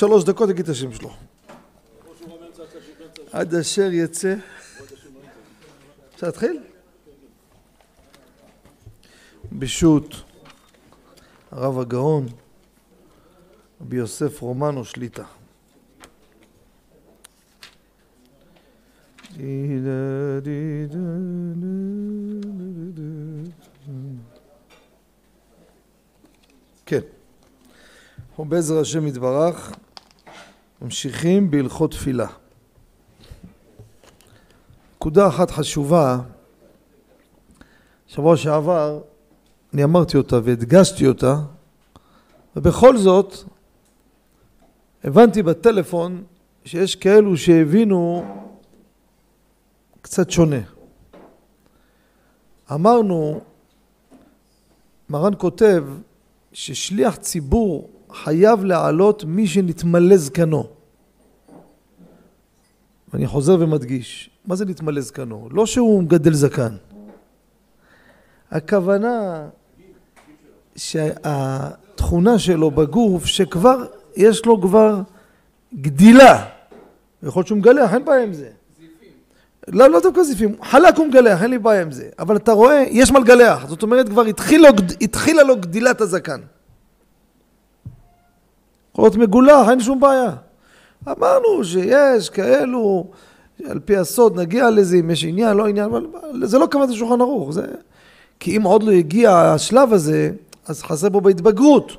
שלוש דקות יגיד את השם שלו. עד אשר יצא. אפשר להתחיל? בשו"ת הרב הגאון רבי יוסף רומנו שליטה. כן. אנחנו בעזר השם יתברך ממשיכים בהלכות תפילה. נקודה אחת חשובה, שבוע שעבר אני אמרתי אותה והדגשתי אותה, ובכל זאת הבנתי בטלפון שיש כאלו שהבינו קצת שונה. אמרנו, מרן כותב ששליח ציבור חייב להעלות מי שנתמלא זקנו. ואני חוזר ומדגיש, מה זה נתמלא זקנו? לא שהוא מגדל זקן. הכוונה שהתכונה שלו בגוף שכבר יש לו כבר גדילה. יכול להיות שהוא מגלח, אין בעיה עם זה. לא, לא דווקא זיפים, חלק הוא מגלח, אין לי בעיה עם זה. אבל אתה רואה, יש מה לגלח. זאת אומרת, כבר התחילה, התחילה לו גדילת הזקן. להיות מגולח, אין שום בעיה. אמרנו שיש כאלו, על פי הסוד נגיע לזה, אם יש עניין, לא עניין, אבל זה לא כוונת השולחן ערוך. זה... כי אם עוד לא הגיע השלב הזה, אז חסר בו בהתבגרות.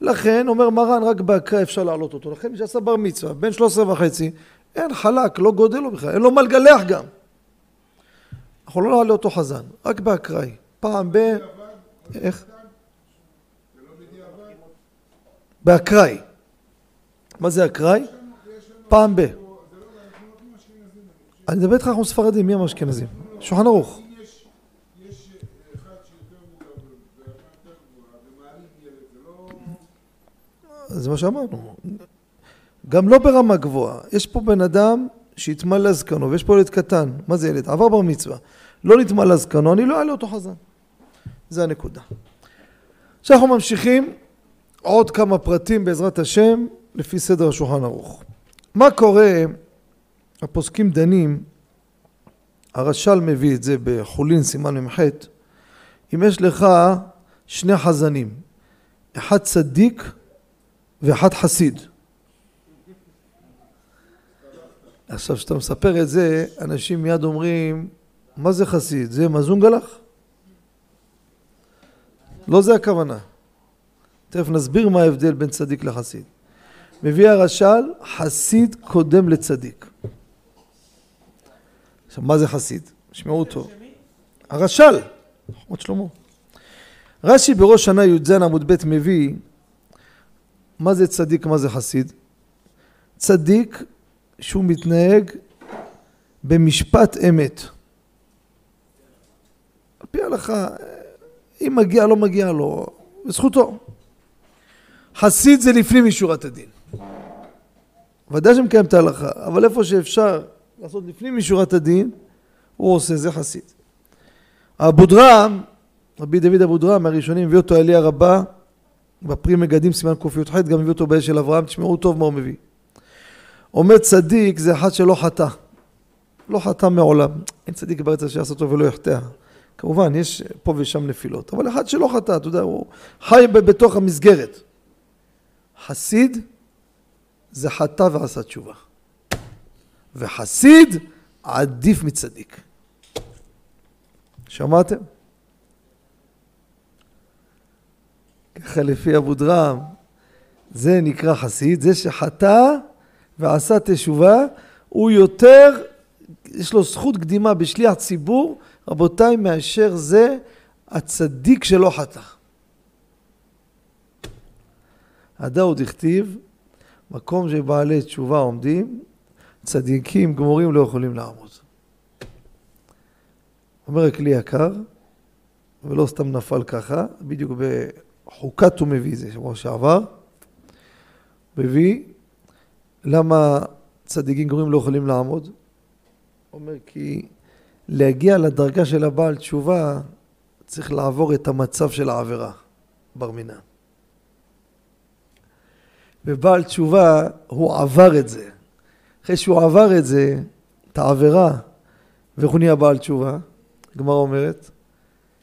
לכן, אומר מרן, רק בהקרא אפשר להעלות אותו. לכן מי שעשה בר מצווה, בן 13 וחצי, אין חלק, לא גודל לו בכלל, אין לו מה לגלח גם. אנחנו לא נעלה אותו חזן, רק באקראי. פעם ב... איך? באקראי. מה זה אקראי? פעם ב... אני מדבר איתך, אנחנו ספרדים, מי הם אשכנזים? שולחן ערוך. זה מה שאמרנו. גם לא ברמה גבוהה. יש פה בן אדם שהתמלא זקנו, ויש פה ילד קטן. מה זה ילד? עבר בר מצווה. לא נתמלא זקנו, אני לא אעלה אותו חזן. זה הנקודה. עכשיו אנחנו ממשיכים עוד כמה פרטים בעזרת השם לפי סדר השולחן ערוך. מה קורה, הפוסקים דנים, הרש"ל מביא את זה בחולין סימן מ"ח, אם יש לך שני חזנים, אחד צדיק ואחד חסיד. עכשיו, כשאתה מספר את זה, אנשים מיד אומרים, מה זה חסיד? זה מזונגלח? לא זה הכוונה. תכף נסביר מה ההבדל בין צדיק לחסיד. מביא הרש"ל, חסיד קודם לצדיק. עכשיו, מה זה חסיד? שמעו טוב. הרש"ל, חוכמת שלמה. רש"י בראש שנה י"ז עמוד ב' מביא מה זה צדיק, מה זה חסיד? צדיק שהוא מתנהג במשפט אמת. על פי ההלכה, אם מגיע לא מגיע לו, בזכותו. חסיד זה לפנים משורת הדין. ודאי שמקיים את ההלכה, אבל איפה שאפשר לעשות לפנים משורת הדין, הוא עושה, זה חסיד. אבודרם, רבי דוד אבודרם מהראשונים, הביא אותו אליה רבה בפרי מגדים סימן קי"ח, גם מביא אותו באש של אברהם, תשמעו טוב מה הוא מביא. אומר צדיק זה אחד שלא חטא. לא חטא מעולם. אין צדיק בארץ אשר יעשה טוב ולא יחטא. כמובן, יש פה ושם נפילות. אבל אחד שלא חטא, אתה יודע, הוא חי בתוך המסגרת. חסיד זה חטא ועשה תשובה. וחסיד עדיף מצדיק. שמעתם? ככה לפי אבו דרם, זה נקרא חסיד, זה שחטא ועשה תשובה, הוא יותר, יש לו זכות קדימה בשליח ציבור, רבותיי, מאשר זה הצדיק שלא חטא. הדאוד הכתיב, מקום שבעלי תשובה עומדים, צדיקים גמורים לא יכולים לעמוד. אומר הכלי יקר, ולא סתם נפל ככה, בדיוק בחוקת הוא מביא זה, שבוע שעבר, מביא למה צדיקים גמורים לא יכולים לעמוד? אומר כי להגיע לדרגה של הבעל תשובה צריך לעבור את המצב של העבירה, בר מינן. ובעל תשובה, הוא עבר את זה. אחרי שהוא עבר את זה, את העבירה, ואיך הוא נהיה בעל תשובה? הגמרא אומרת,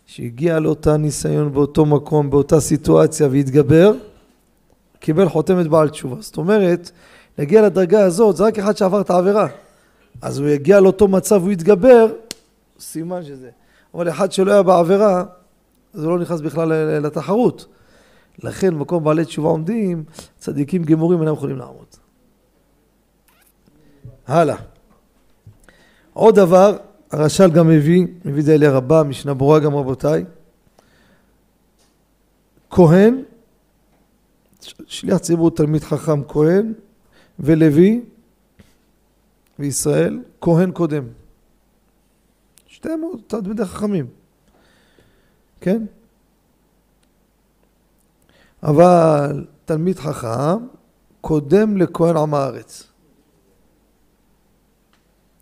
שהגיע לאותה ניסיון באותו מקום, באותה סיטואציה והתגבר, קיבל חותמת בעל תשובה. זאת אומרת, להגיע לדרגה הזאת, זה רק אחד שעבר את העבירה. אז הוא יגיע לאותו מצב, הוא יתגבר, סימן שזה. אבל אחד שלא היה בעבירה, זה לא נכנס בכלל לתחרות. לכן במקום בעלי תשובה עומדים, צדיקים גמורים אינם יכולים לעמוד. הלאה. עוד דבר, הרש"ל גם מביא, מביא זה אליה רבה, משנה ברורה גם רבותיי. כהן, שליח ציבור תלמיד חכם כהן, ולוי, וישראל, כהן קודם. שתיהם תלמידי חכמים, כן? אבל תלמיד חכם קודם לכהן עם הארץ.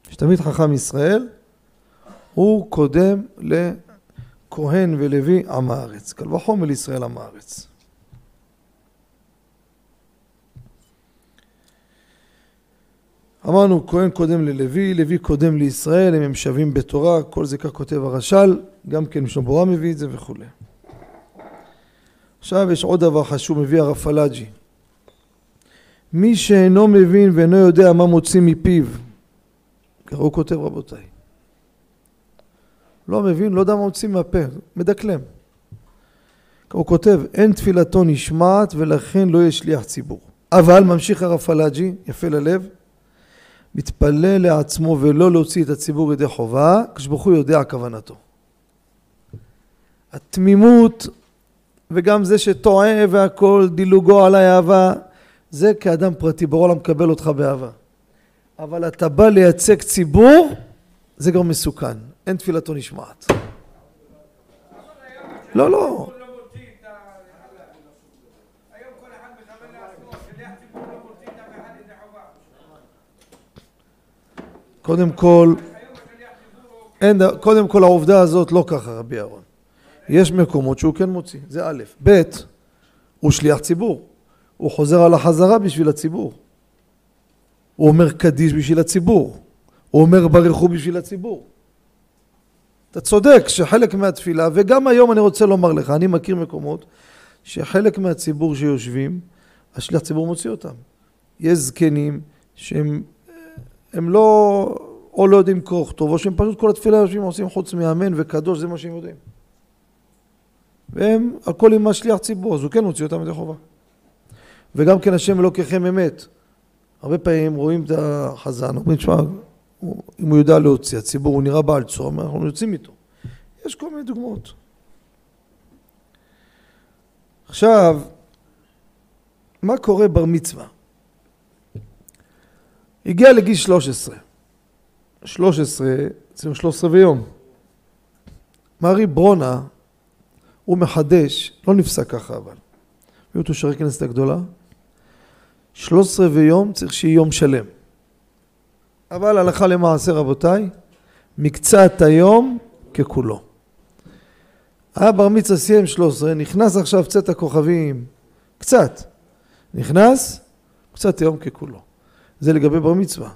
שתלמיד חכם ישראל הוא קודם לכהן ולוי עם הארץ. קל וחומר לישראל עם הארץ. אמרנו כהן קודם ללוי, לוי קודם לישראל, הם, הם שווים בתורה, כל זה כך כותב הרש"ל, גם כן משמבורה מביא את זה וכולי. עכשיו יש עוד דבר חשוב, מביא הרב פלאג'י. מי שאינו מבין ואינו יודע מה מוציא מפיו, ככה הוא כותב רבותיי. לא מבין, לא יודע מה מוציא מהפה, מדקלם. הוא כותב, אין תפילתו נשמעת ולכן לא יהיה שליח ציבור. אבל, ממשיך הרב פלאג'י, יפה ללב, מתפלל לעצמו ולא להוציא את הציבור ידי חובה, כשברוך הוא יודע כוונתו. התמימות וגם זה שטועה והכל, דילוגו על האהבה, זה כאדם פרטי, ברור העולם מקבל אותך באהבה. אבל אתה בא לייצג ציבור, זה גם מסוכן. אין תפילתו נשמעת. לא, לא. קודם כל, אין, קודם כל העובדה הזאת לא ככה רבי אהרון. יש מקומות שהוא כן מוציא, זה א', ב', הוא שליח ציבור, הוא חוזר על החזרה בשביל הציבור. הוא אומר קדיש בשביל הציבור, הוא אומר ברכו בשביל הציבור. אתה צודק שחלק מהתפילה, וגם היום אני רוצה לומר לך, אני מכיר מקומות שחלק מהציבור שיושבים, השליח ציבור מוציא אותם. יש זקנים שהם הם לא, או לא יודעים קרוא וכתוב, או שהם פשוט כל התפילה יושבים עושים חוץ מאמן וקדוש, זה מה שהם יודעים. והם, הכל עם השליח ציבור, אז הוא כן מוציא אותם ידי חובה. וגם כן השם אלוקיכם אמת. הרבה פעמים רואים את החזן, אומרים, תשמע, אם הוא יודע להוציא, הציבור, הוא נראה בעל צום, אנחנו יוצאים איתו. יש כל מיני דוגמאות. עכשיו, מה קורה בר מצווה? הגיע לגיל 13. 13, אצלנו 13 ויום. מארי ברונה, הוא מחדש, לא נפסק ככה אבל. היו אותו שערי כנסת הגדולה. 13 ויום צריך שיהיה יום שלם. אבל הלכה למעשה רבותיי, מקצת היום ככולו. היה בר מצווה סיים 13, נכנס עכשיו צאת הכוכבים, קצת. נכנס, קצת היום ככולו. זה לגבי בר מצווה.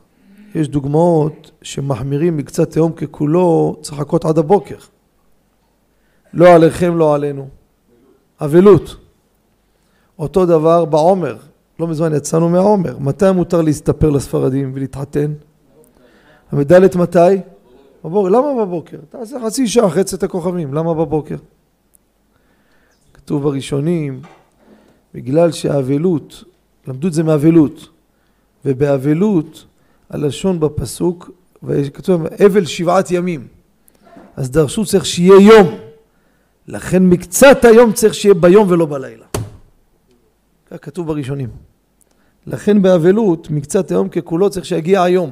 יש דוגמאות שמחמירים מקצת תהום ככולו, צריך לחכות עד הבוקר. לא עליכם, לא עלינו. אבלות. אותו דבר בעומר. לא מזמן יצאנו מהעומר. מתי מותר להסתפר לספרדים ולהתחתן? המדלת מתי? בבוקר. למה בבוקר? תעשה חצי שעה אחרי צאת הכוכבים. למה בבוקר? כתוב בראשונים, בגלל שהאבלות, למדו את זה מאבלות. ובאבלות, הלשון בפסוק, וכתוב אבל שבעת ימים. אז דרשו צריך שיהיה יום. לכן מקצת היום צריך שיהיה ביום ולא בלילה. כך כתוב בראשונים. לכן באבלות, מקצת היום ככולו צריך שיגיע היום.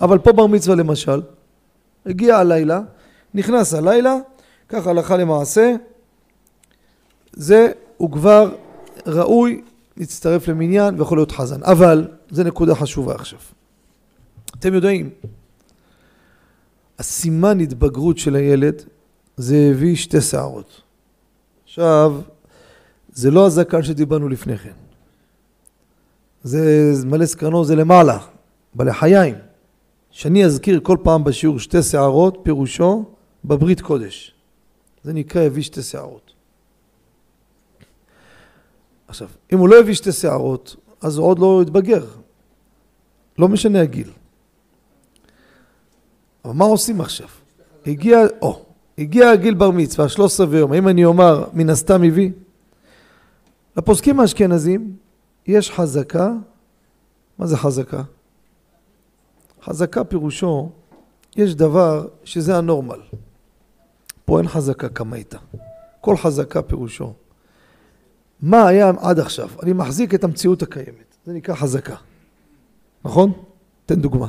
אבל פה בר מצווה למשל, הגיע הלילה, נכנס הלילה, כך הלכה למעשה, זה הוא כבר ראוי להצטרף למניין ויכול להיות חזן. אבל, זו נקודה חשובה עכשיו. אתם יודעים, הסימן התבגרות של הילד זה הביא שתי שערות. עכשיו, זה לא הזקן שדיברנו לפני כן. זה מלא סקרנות, זה למעלה, בלחיים. שאני אזכיר כל פעם בשיעור שתי שערות, פירושו בברית קודש. זה נקרא הביא שתי שערות. עכשיו, אם הוא לא הביא שתי שערות, אז הוא עוד לא התבגר. לא משנה הגיל. אבל מה עושים עכשיו? הגיע, או, הגיע הגיל בר מצווה, 13 ויום, האם אני אומר מן הסתם הביא? לפוסקים האשכנזים יש חזקה, מה זה חזקה? חזקה פירושו, יש דבר שזה הנורמל. פה אין חזקה כמה הייתה. כל חזקה פירושו. מה היה עד עכשיו? אני מחזיק את המציאות הקיימת. זה נקרא חזקה. נכון? תן דוגמה.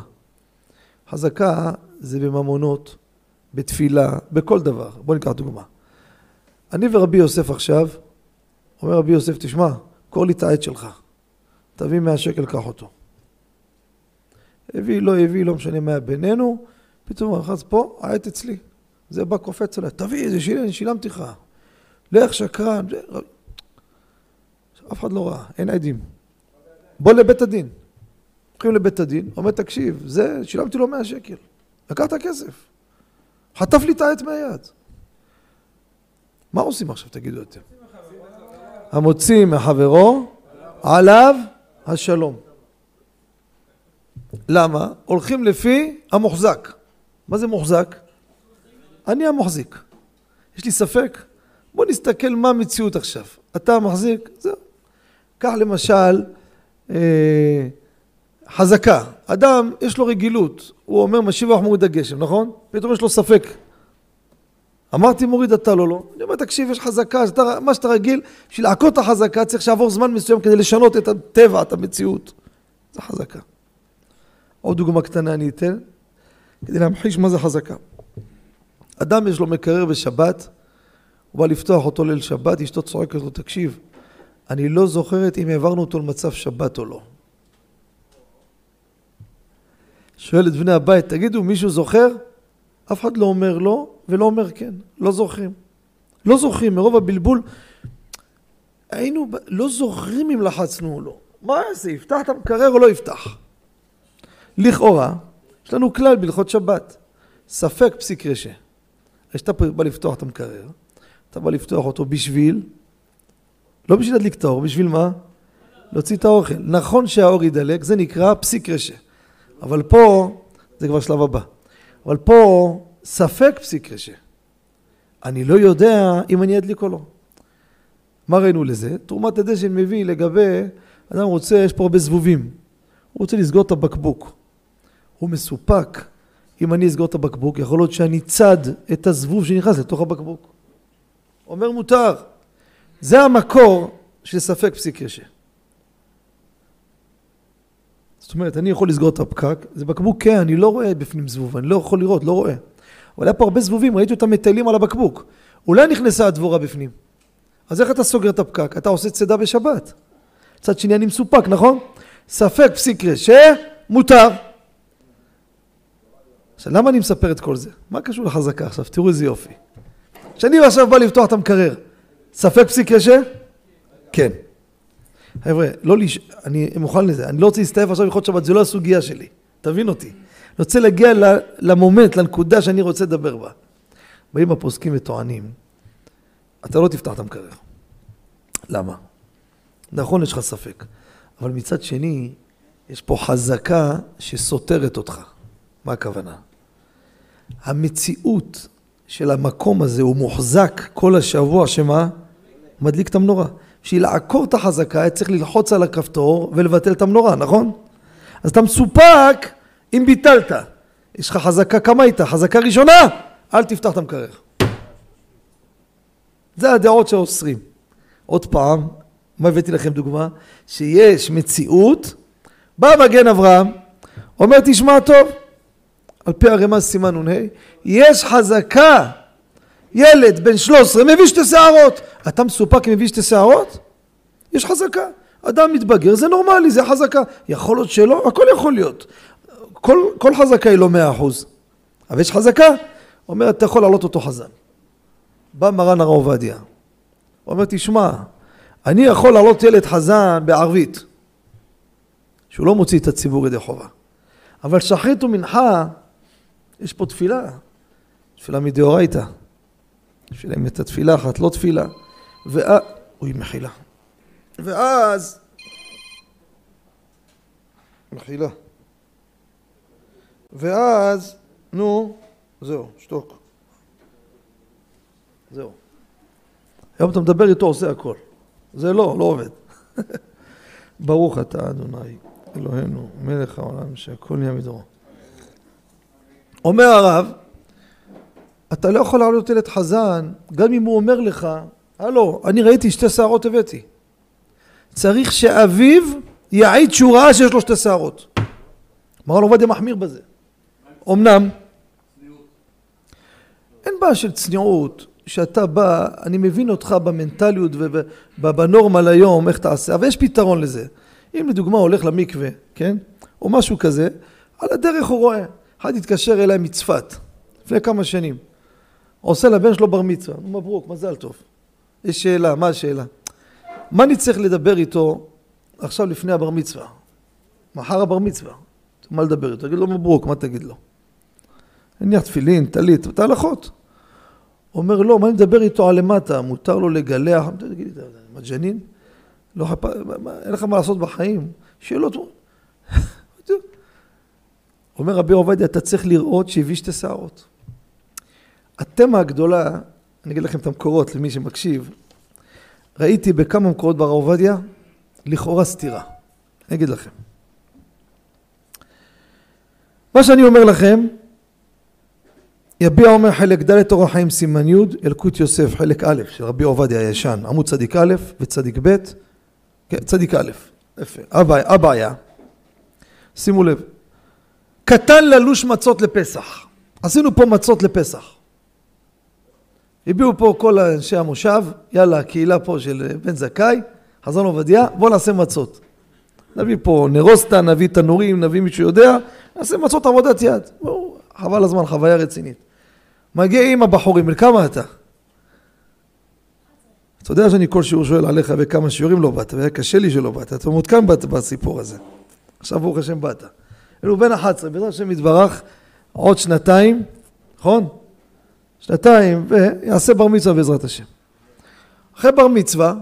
חזקה זה בממונות, בתפילה, בכל דבר. בוא ניקח דוגמה. אני ורבי יוסף עכשיו, אומר רבי יוסף, תשמע, קור לי את העט שלך. תביא מאה שקל, קח אותו. הביא, לא הביא, לא משנה מה בינינו, פתאום הוא נכנס פה, העט אצלי. זה בא קופץ עליי, תביא, זה אני שילמתי לך. לך שקרן. אף אחד לא ראה, אין עדים. בוא לבית הדין. הולכים לבית הדין, אומר, תקשיב, זה, שילמתי לו 100 שקל. לקח את הכסף. חטף לי את העט מהיד. מה עושים עכשיו, תגידו אתם? המוציא מחברו, עליו השלום. למה? הולכים לפי המוחזק. מה זה מוחזק? אני המוחזיק. יש לי ספק? בוא נסתכל מה המציאות עכשיו. אתה המחזיק, זהו. קח למשל אה, חזקה. אדם, יש לו רגילות. הוא אומר, משיב לך מוריד הגשם, נכון? פתאום יש לו ספק. אמרתי מוריד אתה לא, לא. אני אומר, תקשיב, יש חזקה, שאתה, מה שאתה רגיל, בשביל לעקוד את החזקה צריך שעבור זמן מסוים כדי לשנות את הטבע, את המציאות. זה חזקה. עוד דוגמה קטנה אני אתן, כדי להמחיש מה זה חזקה. אדם יש לו מקרר בשבת, הוא בא לפתוח אותו ליל שבת, אשתו צועקת לו, תקשיב, אני לא זוכרת אם העברנו אותו למצב שבת או לא. שואל את בני הבית, תגידו, מישהו זוכר? אף אחד לא אומר לא ולא אומר כן, לא זוכרים. לא זוכרים, מרוב הבלבול, היינו, לא זוכרים אם לחצנו או לא. מה זה, יפתח את המקרר או לא יפתח? לכאורה, יש לנו כלל בהלכות שבת, ספק פסיק רשע. כשאתה בא לפתוח את המקרר, אתה בא לפתוח אותו בשביל, לא בשביל להדליק את האור, בשביל מה? להוציא את האוכל. נכון שהאור ידלק, זה נקרא פסיק רשע. אבל פה, זה כבר שלב הבא. אבל פה, ספק פסיק רשע. אני לא יודע אם אני אדליק או לא. מה ראינו לזה? תרומת הדשן מביא לגבי, אדם רוצה, יש פה הרבה זבובים. הוא רוצה לסגור את הבקבוק. הוא מסופק אם אני אסגור את הבקבוק, יכול להיות שאני צד את הזבוב שנכנס לתוך הבקבוק. אומר מותר. זה המקור של ספק פסיק רשע. זאת אומרת, אני יכול לסגור את הפקק, זה בקבוק כן, אני לא רואה בפנים זבוב, אני לא יכול לראות, לא רואה. אבל היה פה הרבה זבובים, ראיתי אותם מטיילים על הבקבוק. אולי נכנסה הדבורה בפנים. אז איך אתה סוגר את הפקק? אתה עושה צידה בשבת. מצד שני אני מסופק, נכון? ספק פסיק רשע, מותר. עכשיו, למה אני מספר את כל זה? מה קשור לחזקה עכשיו? תראו איזה יופי. כשאני עכשיו בא לפתוח את המקרר, ספק פסיק רשע? כן. חבר'ה, לא לש... אני מוכן לזה, אני לא רוצה להסתעף עכשיו ללכות שבת, זה לא הסוגיה שלי, תבין אותי. אני רוצה להגיע למומנט, לנקודה שאני רוצה לדבר בה. באים הפוסקים וטוענים, אתה לא תפתח את המקרר. למה? נכון, יש לך ספק, אבל מצד שני, יש פה חזקה שסותרת אותך. מה הכוונה? המציאות של המקום הזה הוא מוחזק כל השבוע, שמה? מדליק את המנורה. בשביל לעקור את החזקה, היה צריך ללחוץ על הכפתור ולבטל את המנורה, נכון? אז אתה מסופק אם ביטלת. יש לך חזקה, כמה הייתה? חזקה ראשונה, אל תפתח את המקרר. זה הדעות שאוסרים. עוד פעם, מה הבאתי לכם דוגמה? שיש מציאות, בא מגן אברהם, אומר תשמע טוב, על פי הרמז סימן נ"ה, יש חזקה, ילד בן 13 מביא שתי שערות. אתה מסופק אם מביא שתי שערות? יש חזקה. אדם מתבגר, זה נורמלי, זה חזקה. יכול להיות שלא, הכל יכול להיות. כל, כל חזקה היא לא מאה אחוז. אבל יש חזקה, אומר, אתה יכול להעלות אותו חזן. בא מרן הרב עובדיה, אומר, תשמע, אני יכול להעלות ילד חזן בערבית. שהוא לא מוציא את הציבור ידי חובה. אבל שחרית ומנחה, יש פה תפילה, תפילה מדאורייתא. להם את התפילה אחת, לא תפילה. ואז, אוי, מחילה. ואז, מחילה. ואז, נו, זהו, שתוק. זהו. היום אתה מדבר איתו, עושה הכל. זה לא, לא עובד. ברוך אתה אדוני אלוהינו מלך העולם שהכל נהיה מדורו. אומר הרב, אתה לא יכול לעלות ילד חזן גם אם הוא אומר לך, הלו, אני ראיתי שתי שערות הבאתי. צריך שאביו יעיד שהוא ראה שיש לו שתי שערות. מרן עובדיה מחמיר בזה. אמנם, אין בעיה של צניעות, שאתה בא, אני מבין אותך במנטליות ובנורמל היום, איך תעשה, אבל יש פתרון לזה. אם לדוגמה הולך למקווה, כן? או משהו כזה, על הדרך הוא רואה. אחד התקשר אליי מצפת, לפני כמה שנים. עושה לבן שלו בר מצווה. מברוק, מזל טוב. יש שאלה, מה השאלה? מה אני צריך לדבר איתו עכשיו לפני הבר מצווה? מחר הבר מצווה. מה לדבר איתו? תגיד לו מברוק, מה תגיד לו? נניח תפילין, טלית, את ההלכות. אומר לא, מה אני מדבר איתו על למטה? מותר לו לגלח? תגיד לי, מג'נין? לא חפ... אין לך מה לעשות בחיים? שאלות. אומר רבי עובדיה, אתה צריך לראות שהביא שתי שערות. התמה הגדולה, אני אגיד לכם את המקורות למי שמקשיב, ראיתי בכמה מקורות ברב עובדיה, לכאורה סתירה. אני אגיד לכם. מה שאני אומר לכם, יביע אומר חלק ד' תורה חיים סימן י', ילקוט יוסף חלק א' של רבי עובדיה הישן, עמוד צדיק א' וצדיק ב', כן, צדיק א', יפה, הבעיה, שימו לב, קטן ללוש מצות לפסח, עשינו פה מצות לפסח, הביאו פה כל אנשי המושב, יאללה, הקהילה פה של בן זכאי, חזון עובדיה, בואו נעשה מצות. נביא פה נרוסטה, נביא תנורים, נביא מישהו יודע, נעשה מצות עבודת יד. בואו, חבל הזמן, חוויה רצינית. מגיע עם הבחורים, בן כמה אתה? אתה יודע שאני כל שיעור שואל עליך וכמה שיעורים לא באת, והיה קשה לי שלא באת, אתה מעודכן בסיפור הזה. עכשיו ברוך השם באת. אלו בן 11, בעזרת השם יתברך, עוד שנתיים, נכון? שנתיים, ויעשה בר מצווה בעזרת השם. אחרי בר מצווה,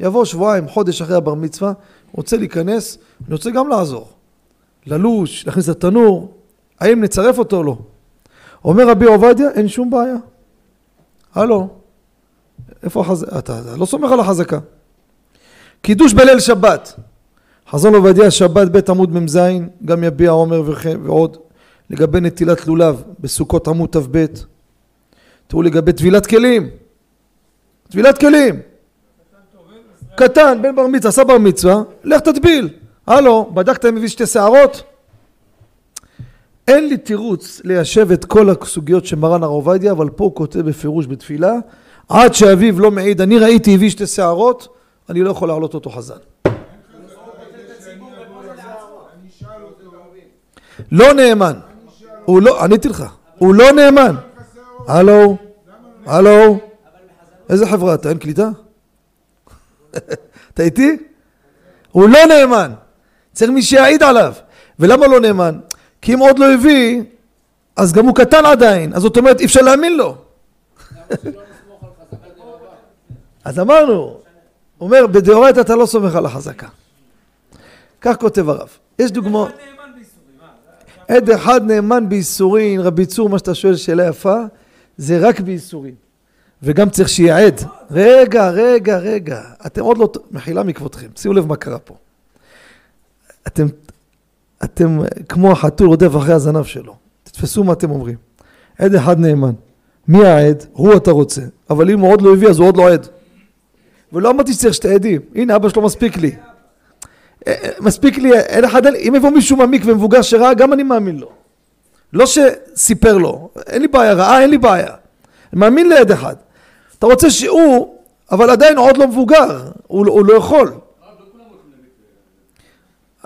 יבוא שבועיים, חודש אחרי הבר מצווה, רוצה להיכנס, אני רוצה גם לעזור. ללוש, להכניס את התנור, האם נצרף אותו או לא? אומר רבי עובדיה, אין שום בעיה. הלו, איפה החזקה? אתה, אתה לא סומך על החזקה. קידוש בליל שבת. חזון עובדיה, שבת ב' עמוד מ"ז, גם יביע עומר ועוד, לגבי נטילת לולב בסוכות עמוד ת"ב. תראו לגבי טבילת כלים. טבילת כלים. קטן, בן בר מצווה, עשה בר מצווה, לך תטביל. הלו, בדקת אם הביא שתי שערות? אין לי תירוץ ליישב את כל הסוגיות של מרן הר עובדיה, אבל פה הוא כותב בפירוש בתפילה, עד שאביו לא מעיד, אני ראיתי הביא שתי שערות, אני לא יכול להעלות אותו חזן. לא נאמן. הוא לא, עניתי לך, הוא לא נאמן. הלו, הלו, איזה חברה אתה? אין קליטה? אתה איתי? הוא לא נאמן. צריך מי שיעיד עליו. ולמה לא נאמן? כי אם עוד לא הביא, אז גם הוא קטן עדיין, אז זאת אומרת אי אפשר להאמין לו. אז אמרנו, אומר, בדאורייתא אתה לא סומך על החזקה. כך כותב הרב. יש דוגמאות. עד אחד נאמן באיסורין, רבי צור, מה שאתה שואל, שאלה יפה, זה רק באיסורין. וגם צריך שיהיה עד. רגע, רגע, רגע. אתם עוד לא... מחילה מכבודכם, שימו לב מה קרה פה. אתם אתם כמו החתול רודף אחרי הזנב שלו. תתפסו מה אתם אומרים. עד אחד נאמן. מי העד? הוא אתה רוצה. אבל אם הוא עוד לא הביא אז הוא עוד לא עד. ולא אמרתי שצריך שתי עדים. הנה אבא שלו מספיק לי. אה, אה, מספיק לי, אין אחד, אם יבוא מישהו מעמיק ומבוגר שראה, גם אני מאמין לו. לא שסיפר לו. אין לי בעיה, ראה, אין לי בעיה. אני מאמין לעד אחד. אתה רוצה שהוא, אבל עדיין עוד לא מבוגר. הוא, הוא לא יכול.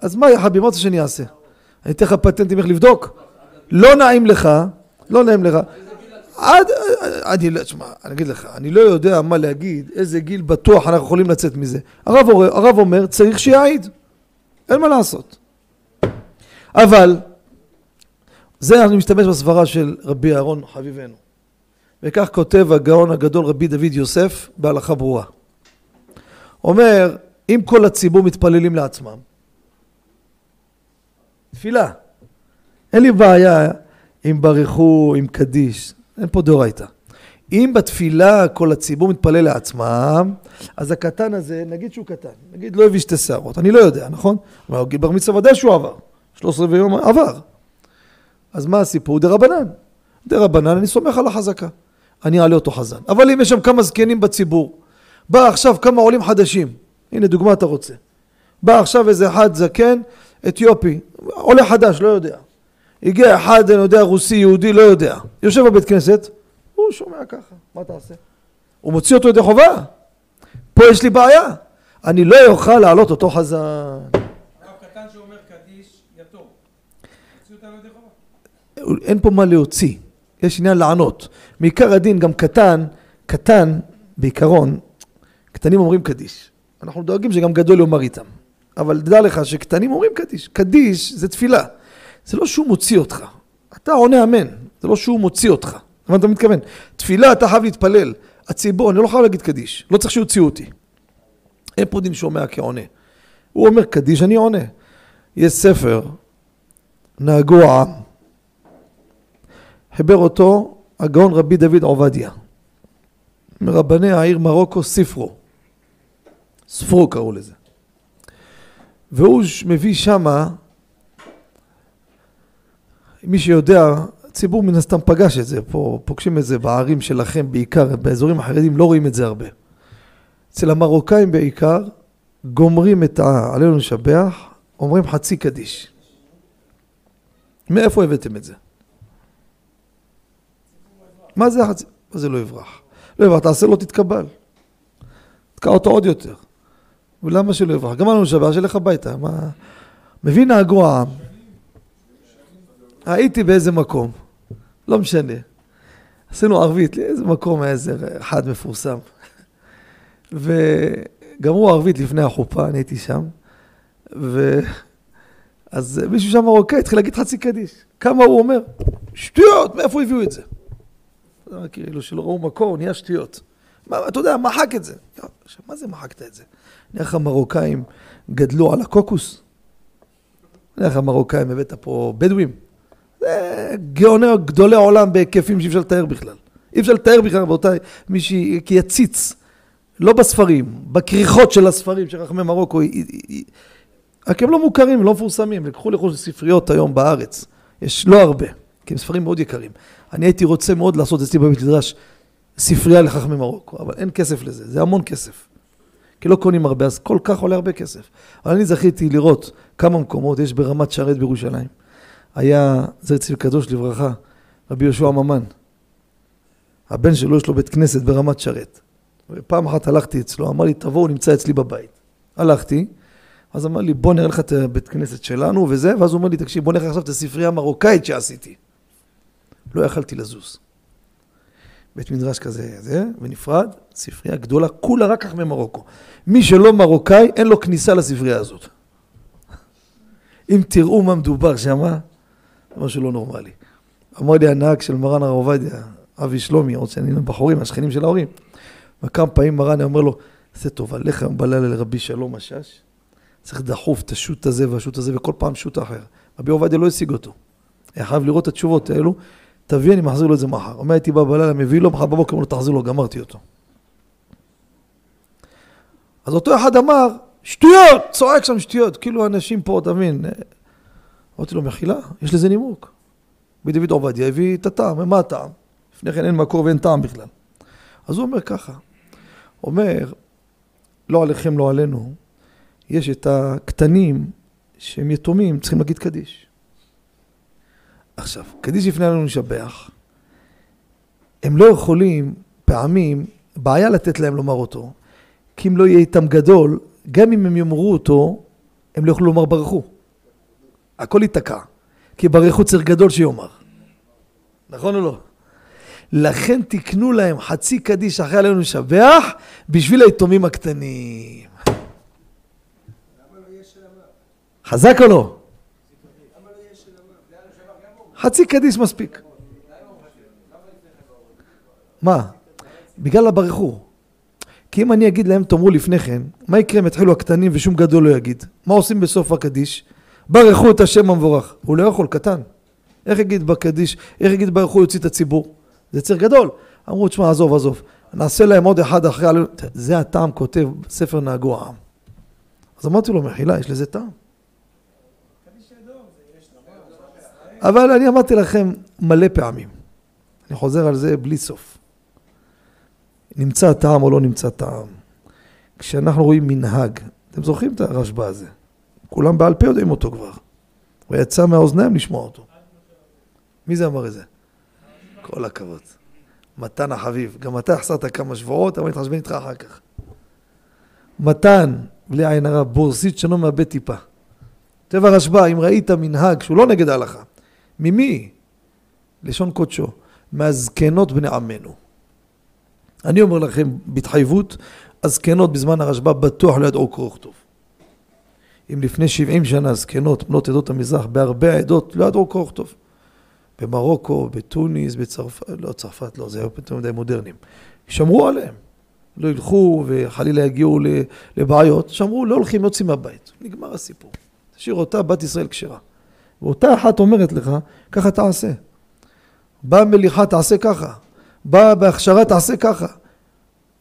אז מה חביב, מה רוצה שאני אעשה? אני אתן לך פטנטים איך לבדוק? לא נעים לך, לא נעים לך. עד, אני לא, תשמע, אני אגיד לך, אני לא יודע מה להגיד, איזה גיל בטוח אנחנו יכולים לצאת מזה. הרב, הרב אומר, צריך שיעיד. אין מה לעשות. אבל, זה אני משתמש בסברה של רבי אהרון חביבנו. וכך כותב הגאון הגדול רבי דוד יוסף בהלכה ברורה. אומר, אם כל הציבור מתפללים לעצמם, תפילה, אין לי בעיה אם ברכו, עם קדיש, אין פה דאורייתא. אם בתפילה כל הציבור מתפלל לעצמם, אז הקטן הזה, נגיד שהוא קטן, נגיד לא הביא שתי שערות, אני לא יודע, נכון? אבל גיל בר מצווה ודאי שהוא עבר, 13 ויום עבר. אז מה הסיפור? דה רבנן. דה רבנן, אני סומך על החזקה. אני אעלה אותו חזן. אבל אם יש שם כמה זקנים בציבור, בא עכשיו כמה עולים חדשים, הנה דוגמה אתה רוצה. בא עכשיו איזה אחד זקן, אתיופי, עולה חדש, לא יודע. הגיע אחד, אני יודע, רוסי, יהודי, לא יודע. יושב בבית כנסת, הוא שומע ככה, מה תעשה? הוא מוציא אותו ידי חובה. פה יש לי בעיה. אני לא אוכל להעלות אותו חזן. הרב קטן שאומר קדיש, יתום. הוציאו אותנו ידי חובה. אין פה מה להוציא, יש עניין לענות. מעיקר הדין גם קטן, קטן בעיקרון, קטנים אומרים קדיש. אנחנו דואגים שגם גדול יאמר איתם. אבל דע לך שקטנים אומרים קדיש. קדיש זה תפילה. זה לא שהוא מוציא אותך. אתה עונה אמן, זה לא שהוא מוציא אותך. מה אתה מתכוון? תפילה אתה חייב להתפלל. הציבור, אני לא חייב להגיד קדיש. לא צריך שיוציאו אותי. אין פה דין שומע כעונה. הוא אומר קדיש, אני עונה. יש ספר, נהגו העם. חיבר אותו הגאון רבי דוד עובדיה. מרבני העיר מרוקו ספרו. ספרו קראו לזה. והוא מביא שמה, מי שיודע, הציבור מן הסתם פגש את זה, פה פוגשים את זה בערים שלכם בעיקר, באזורים החרדים לא רואים את זה הרבה. אצל המרוקאים בעיקר, גומרים את העלינו לשבח, אומרים חצי קדיש. מאיפה הבאתם את זה? מה זה החצי? מה זה לא יברח? לא יברח, תעשה לו תתקבל. תקע אותו עוד יותר. ולמה שלא יברח? גם לנו שבת, שילך הביתה. מה... מביא נהגו העם. הייתי באיזה מקום, לא משנה. עשינו ערבית, איזה מקום היה איזה אחד מפורסם. וגמרו ערבית לפני החופה, אני הייתי שם. ו... אז מישהו שם מרוקאי התחיל להגיד חצי קדיש. כמה הוא אומר? שטויות, מאיפה הביאו את זה? כאילו שלא ראו מקור, נהיה שטויות. מה, אתה יודע, מחק את זה. עכשיו, מה זה מחקת את זה? נראה לך המרוקאים גדלו על הקוקוס? נראה לך המרוקאים הבאת פה בדואים? זה גאוני גדולי עולם בהיקפים שאי אפשר לתאר בכלל. אי אפשר לתאר בכלל, רבותיי, מי שיציץ, לא בספרים, בכריכות של הספרים של חכמי מרוקו, רק הם לא מוכרים, לא מפורסמים, לקחו לחוץ ספריות היום בארץ, יש לא הרבה, כי הם ספרים מאוד יקרים. אני הייתי רוצה מאוד לעשות אצלי בבית מדרש ספרייה לחכמי מרוקו, אבל אין כסף לזה, זה המון כסף. כי לא קונים הרבה, אז כל כך עולה הרבה כסף. אבל אני זכיתי לראות כמה מקומות יש ברמת שרת בירושלים. היה זר צבי קדוש לברכה, רבי יהושע ממן. הבן שלו יש לו בית כנסת ברמת שרת. ופעם אחת הלכתי אצלו, אמר לי, תבואו, נמצא אצלי בבית. הלכתי, אז אמר לי, בוא נראה לך את הבית כנסת שלנו וזה, ואז הוא אומר לי, תקשיב, בוא נראה לך עכשיו את הספרייה המרוקאית שעשיתי. לא יכלתי לזוז. בית מדרש כזה, זה, ונפרד, ספרייה גדולה, כולה רק כך ממרוקו. מי שלא מרוקאי, אין לו כניסה לספרייה הזאת. אם תראו מה מדובר שם, זה משהו לא נורמלי. אמר לי הנהג של מרן הרב עובדיה, אבי שלומי, עוד שאני בחורים, השכנים של ההורים, וכמה פעמים מרן אומר לו, עשה טובה, לך היום בלילה לרבי שלום משאש, צריך דחוף את השו"ת הזה והשו"ת הזה, וכל פעם שו"ת אחר. רבי עובדיה לא השיג אותו. היה חייב לראות את התשובות האלו, תביא, אני מחזיר לו את זה מחר. אומר, הייתי בא בלילה, מביא לו, מחר בבוקר, אומר לו, תחזיר לו, גמרתי אותו. אז אותו אחד אמר, שטויות! צועק שם שטויות, כאילו אנשים פה, אתה מבין? אמרתי לו, מחילה, יש לזה נימוק. רבי דוד עובדיה הביא את הטעם, מה הטעם? לפני כן אין מקור ואין טעם בכלל. אז הוא אומר ככה, אומר, לא עליכם, לא עלינו, יש את הקטנים שהם יתומים, צריכים להגיד קדיש. עכשיו, קדיש לפני עלינו לשבח, הם לא יכולים, פעמים, בעיה לתת להם לומר אותו, כי אם לא יהיה איתם גדול, גם אם הם יאמרו אותו, הם לא יוכלו לומר ברכו. הכל ייתקע. כי ברכו צריך גדול שיאמר. נכון או לא? לכן תקנו להם חצי קדיש אחרי עלינו לשבח בשביל היתומים הקטנים. חזק או לא? חצי קדיש מספיק. מה? בגלל הברכור. כי אם אני אגיד להם, תאמרו לפני כן, מה יקרה אם יתחילו הקטנים ושום גדול לא יגיד? מה עושים בסוף הקדיש? ברכו את השם המבורך. הוא לא יכול, קטן. איך יגיד בקדיש, איך יגיד ברכו יוציא את הציבור? זה ציר גדול. אמרו, תשמע, עזוב, עזוב. נעשה להם עוד אחד אחרי. זה הטעם כותב בספר נהגו העם. אז אמרתי לו, מחילה, יש לזה טעם. קדיש ידור, זה יש דבר, אבל אני אמרתי לכם מלא פעמים. אני חוזר על זה בלי סוף. נמצא טעם או לא נמצא טעם. כשאנחנו רואים מנהג, אתם זוכרים את הרשב"א הזה? כולם בעל פה יודעים אותו כבר. הוא יצא מהאוזניים לשמוע אותו. מי זה אמר את זה? כל הכבוד. מתן החביב. גם אתה החסרת כמה שבועות, אבל נתחשבן איתך אחר כך. מתן, בלי עין הרע, בורסית שאינו מאבד טיפה. כותב הרשב"א, אם ראית מנהג שהוא לא נגד ההלכה, ממי? לשון קודשו, מהזקנות בני עמנו. אני אומר לכם בהתחייבות, הזקנות בזמן הרשב"א בטוח לא ידעו קרוא וכתוב. אם לפני 70 שנה זקנות בנות עדות המזרח בהרבה עדות לא ידעו קרוא וכתוב. במרוקו, בתוניס, בצרפת, לא צרפת לא, זה היה פתאום די מודרניים. שמרו עליהם. לא ילכו וחלילה יגיעו לבעיות, שמרו, לא הולכים, יוצאים מהבית. נגמר הסיפור. תשאיר אותה בת ישראל כשרה. ואותה אחת אומרת לך, ככה תעשה. באה מליחה תעשה ככה. באה בהכשרה תעשה ככה.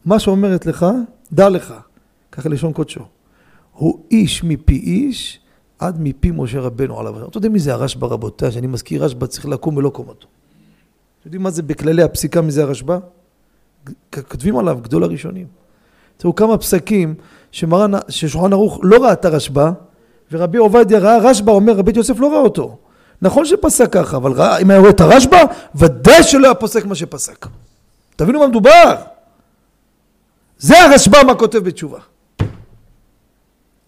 מה שאומרת לך, דע לך. ככה לשון קודשו. הוא איש מפי איש עד מפי משה רבנו עליו. אתה יודע מי זה הרשב"א רבותיי? שאני מזכיר רשב"א צריך לקום ולא קומתו. אתם יודעים מה זה בכללי הפסיקה מי זה הרשב"א? כותבים עליו גדול הראשונים. תראו כמה פסקים ששולחן ערוך לא ראה את הרשב"א ורבי עובדיה ראה רשב"א אומר רבי יוסף לא ראה אותו. נכון שפסק ככה אבל ראה, אם היה רואה את הרשב"א ודאי שלא היה פוסק מה שפסק. תבינו מה מדובר. זה הרשב"א מה כותב בתשובה.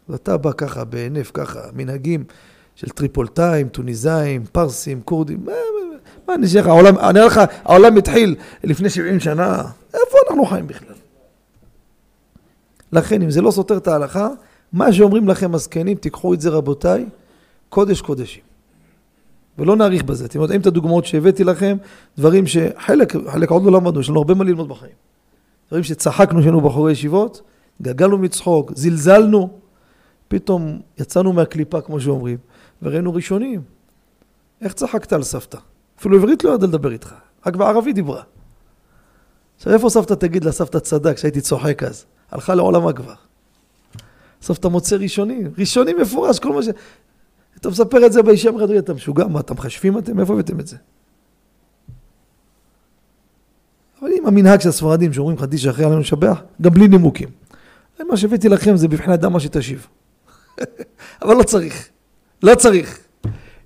ואתה בא ככה בהינף ככה מנהגים של טריפולטאים, טוניסאים, פרסים, כורדים מה, מה, מה אני אשאר לך, העולם, אני אומר לך, העולם התחיל לפני 70 שנה, איפה אנחנו חיים בכלל? לכן, אם זה לא סותר את ההלכה, מה שאומרים לכם הזקנים, תיקחו את זה רבותיי, קודש קודשים. ולא נאריך בזה. אתם יודעים את הדוגמאות שהבאתי לכם, דברים שחלק, חלק עוד לא למדנו, יש לנו הרבה מה ללמוד בחיים. דברים שצחקנו שהיינו בחורי ישיבות, גגלנו מצחוק, זלזלנו, פתאום יצאנו מהקליפה, כמו שאומרים, וראינו ראשונים. איך צחקת על סבתא? אפילו עברית לא ידעה לדבר איתך, רק בערבית דיברה. עכשיו, איפה סבתא תגיד לה, סבתא צדק, שהייתי צוחק אז? הלכה לעולמה כבר. סבתא מוצא ראשונים, ראשונים מפורש, כל מה ש... אתה מספר את זה באישה מחדרי, אתה משוגע? מה, אתם מחשבים אתם? מאיפה הבאתם את זה? אבל אם המנהג של הספרדים שאומרים חדיש אחרי עלינו לשבח, גם בלי נימוקים. מה שהבאתי לכם זה בבחינת דמה שתשיב. אבל לא צריך, לא צריך.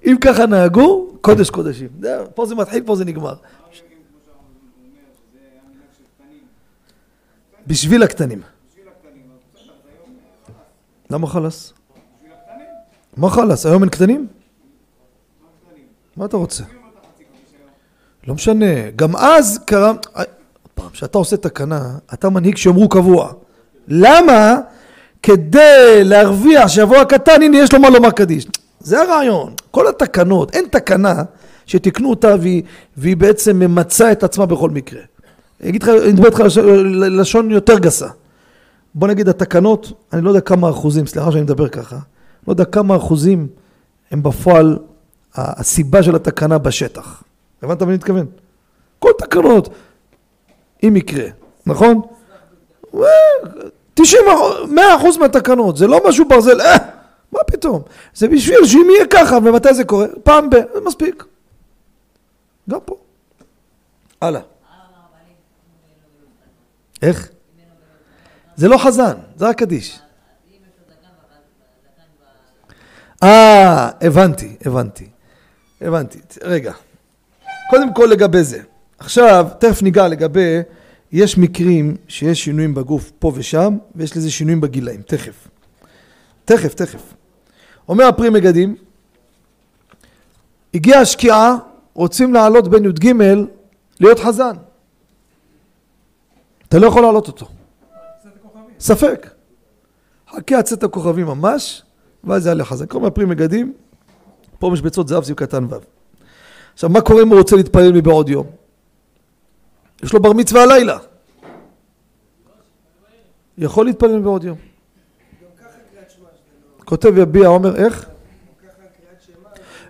אם ככה נהגו, קודש קודשים. פה זה מתחיל, פה זה נגמר. בשביל הקטנים. למה חלאס? מה חלאס? היום אין קטנים? מה אתה רוצה? לא משנה, גם אז קרה... פעם, כשאתה עושה תקנה, אתה מנהיג שיאמרו קבוע. למה? כדי להרוויח שיבוא הקטן, הנה יש לו מה לומר קדיש. זה הרעיון. כל התקנות, אין תקנה שתיקנו אותה והיא, והיא בעצם ממצה את עצמה בכל מקרה. אני אגיד לך, אני אדבר איתך לשון יותר גסה. בוא נגיד התקנות, אני לא יודע כמה אחוזים, סליחה שאני מדבר ככה, לא יודע כמה אחוזים הם בפועל הסיבה של התקנה בשטח. הבנת מה אני מתכוון? כל תקנות, אם יקרה, נכון? 90, 100 אחוז מהתקנות, זה לא משהו ברזל, אה, מה פתאום? זה בשביל שאם יהיה ככה, ומתי זה קורה? פעם ב... זה מספיק. גם פה. הלאה. איך? זה לא חזן, זה רק קדיש. אה, הבנתי, הבנתי. הבנתי. רגע. קודם כל לגבי זה. עכשיו, תכף ניגע לגבי, יש מקרים שיש שינויים בגוף פה ושם, ויש לזה שינויים בגילאים. תכף. תכף, תכף. אומר הפרי מגדים, הגיעה השקיעה, רוצים לעלות בין י"ג להיות חזן. אתה לא יכול להעלות אותו. ספק. חכה עד צאת הכוכבים ממש, ואז זה יעלה חזק. כל מהפרי מגדים, פה משבצות זהב זיו קטן ו'. עכשיו, מה קורה אם הוא רוצה להתפלל מבעוד יום? יש לו בר מצווה הלילה. יכול להתפלל מבעוד יום. כותב יביע אומר, איך?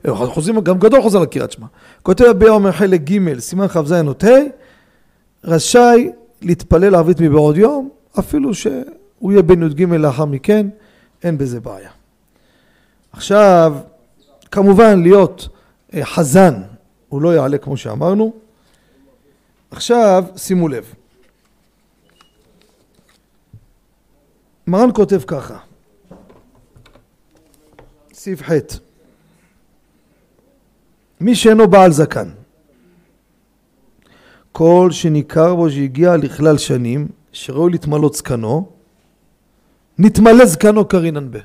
שמע, חוזרים, גם גדול חוזר לקריאת שמע. כותב יביע אומר חלק ג', סימן כ"ז אות ה', רשאי להתפלל ערבית מבעוד יום, אפילו שהוא יהיה בן י"ג לאחר מכן, אין בזה בעיה. עכשיו, כמובן להיות אה, חזן, הוא לא יעלה כמו שאמרנו. עכשיו, שימו לב. מרן כותב ככה, סעיף ח' מי שאינו בעל זקן, כל שניכר בו שהגיע לכלל שנים, שראוי להתמלות זקנו, נתמלא זקנו קרינן בה.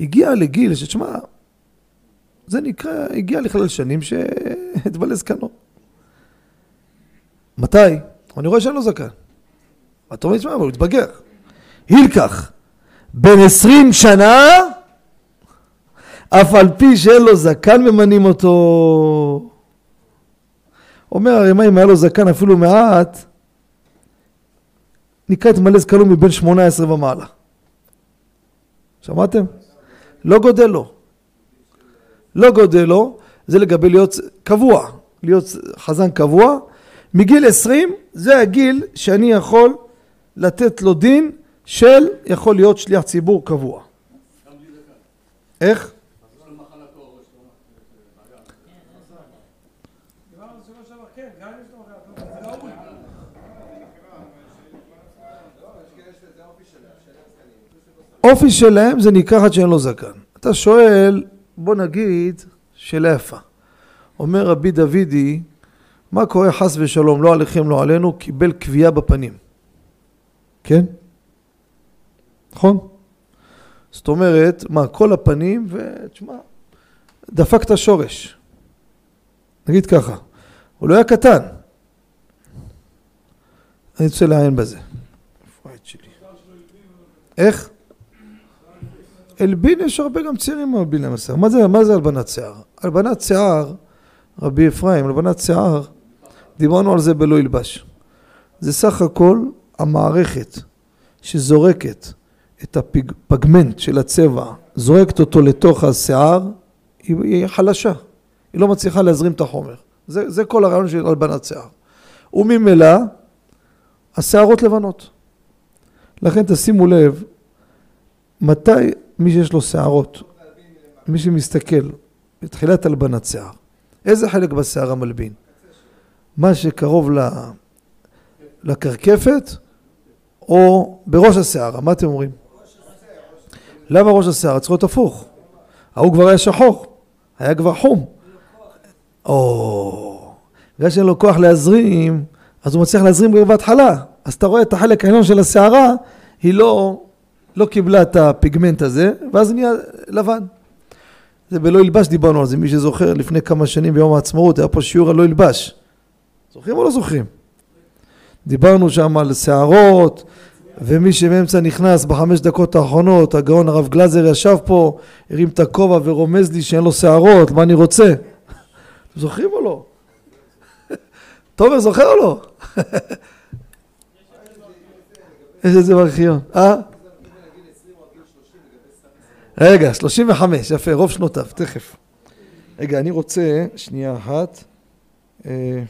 הגיע לגיל שתשמע, זה נקרא, הגיע לכלל שנים שהתמלא זקנו. מתי? אני רואה שאין לו זקן. אתה אומר, תשמע, אבל הוא התבגר. הילקח, בן עשרים שנה, אף על פי שאין לו זקן ממנים אותו. אומר הרימה אם היה לו זקן אפילו מעט, נקרא את מלא זקנו מבין שמונה עשרה ומעלה. שמעתם? לא גודל לו. לא גודל לו, זה לגבי להיות קבוע, להיות חזן קבוע. מגיל עשרים זה הגיל שאני יכול לתת לו דין של יכול להיות שליח ציבור קבוע. איך? דיברנו שבוע שעבר, כן, גם אם יש לו מחלה, זה ראוי. אופי שלהם זה אחד שאין לו זקן. אתה שואל, בוא נגיד, שאלה יפה. אומר רבי דוידי, מה קורה חס ושלום, לא עליכם, לא עלינו, קיבל כוויה בפנים. כן? נכון? זאת אומרת, מה, כל הפנים, ותשמע, דפק את השורש. נגיד ככה, הוא לא היה קטן. אני רוצה לעיין בזה. איך? הלבין, יש הרבה גם צעירים מלבין להם השיער. מה מה זה הלבנת שיער? הלבנת שיער, רבי אפרים, הלבנת שיער, דיברנו על זה בלא ילבש. זה סך הכל המערכת שזורקת את הפגמנט של הצבע, זורקת אותו לתוך השיער, היא, היא חלשה. היא לא מצליחה להזרים את החומר. זה, זה כל הרעיון של הלבנת שיער. וממילא, השערות לבנות. לכן תשימו לב, מתי מי שיש לו שערות, מי שמסתכל בתחילת הלבנת שיער, איזה חלק בשיער המלבין? מה שקרוב ל... לקרקפת או בראש השערה, מה אתם אומרים? למה ראש השערה? צריך להיות הפוך. ההוא כבר היה שחור, היה כבר חום. או, בגלל שאין לו כוח להזרים, אז הוא מצליח להזרים כבר בהתחלה. אז אתה רואה את החלק העליון של השערה, היא לא, לא קיבלה את הפיגמנט הזה, ואז נהיה לבן. זה בלא ילבש דיברנו על זה, מי שזוכר, לפני כמה שנים ביום העצמאות, היה פה שיעור על לא ילבש. זוכרים או לא זוכרים? דיברנו שם על שערות, ומי שמאמצע נכנס בחמש דקות האחרונות, הגאון הרב גלזר ישב פה, הרים את הכובע ורומז לי שאין לו שערות, מה אני רוצה? זוכרים או לא? תומר זוכר או לא? יש את זה בארכיון, אה? רגע, 35, יפה, רוב שנותיו, תכף. רגע, אני רוצה, שנייה אחת. אה,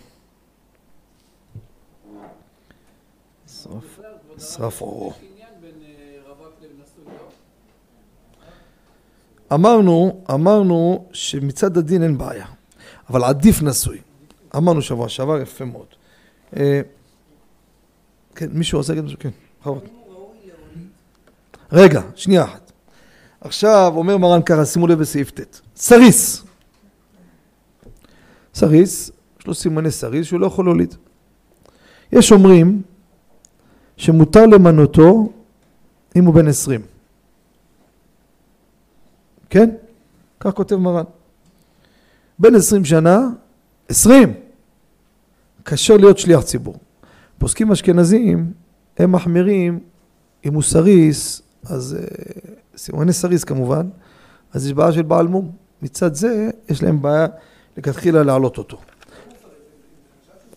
שרף, אורו. אמרנו, אמרנו שמצד הדין אין בעיה, אבל עדיף נשוי. אמרנו שבוע שעבר, יפה מאוד. אה, כן, מישהו רוצה להגיד משהו? כן, בכבוד. רגע, שנייה אחת. עכשיו אומר מרן ככה, שימו לב בסעיף ט', סריס. סריס, יש לו סימני סריס שהוא לא יכול להוליד. יש אומרים שמותר למנותו אם הוא בן עשרים. כן? כך כותב מרן. בן עשרים שנה, עשרים, קשה להיות שליח ציבור. פוסקים אשכנזים, הם מחמירים, אם הוא סריס, אז אה, סימני סריס כמובן, אז יש בעיה של בעל מום. מצד זה יש להם בעיה לכתחילה להעלות אותו.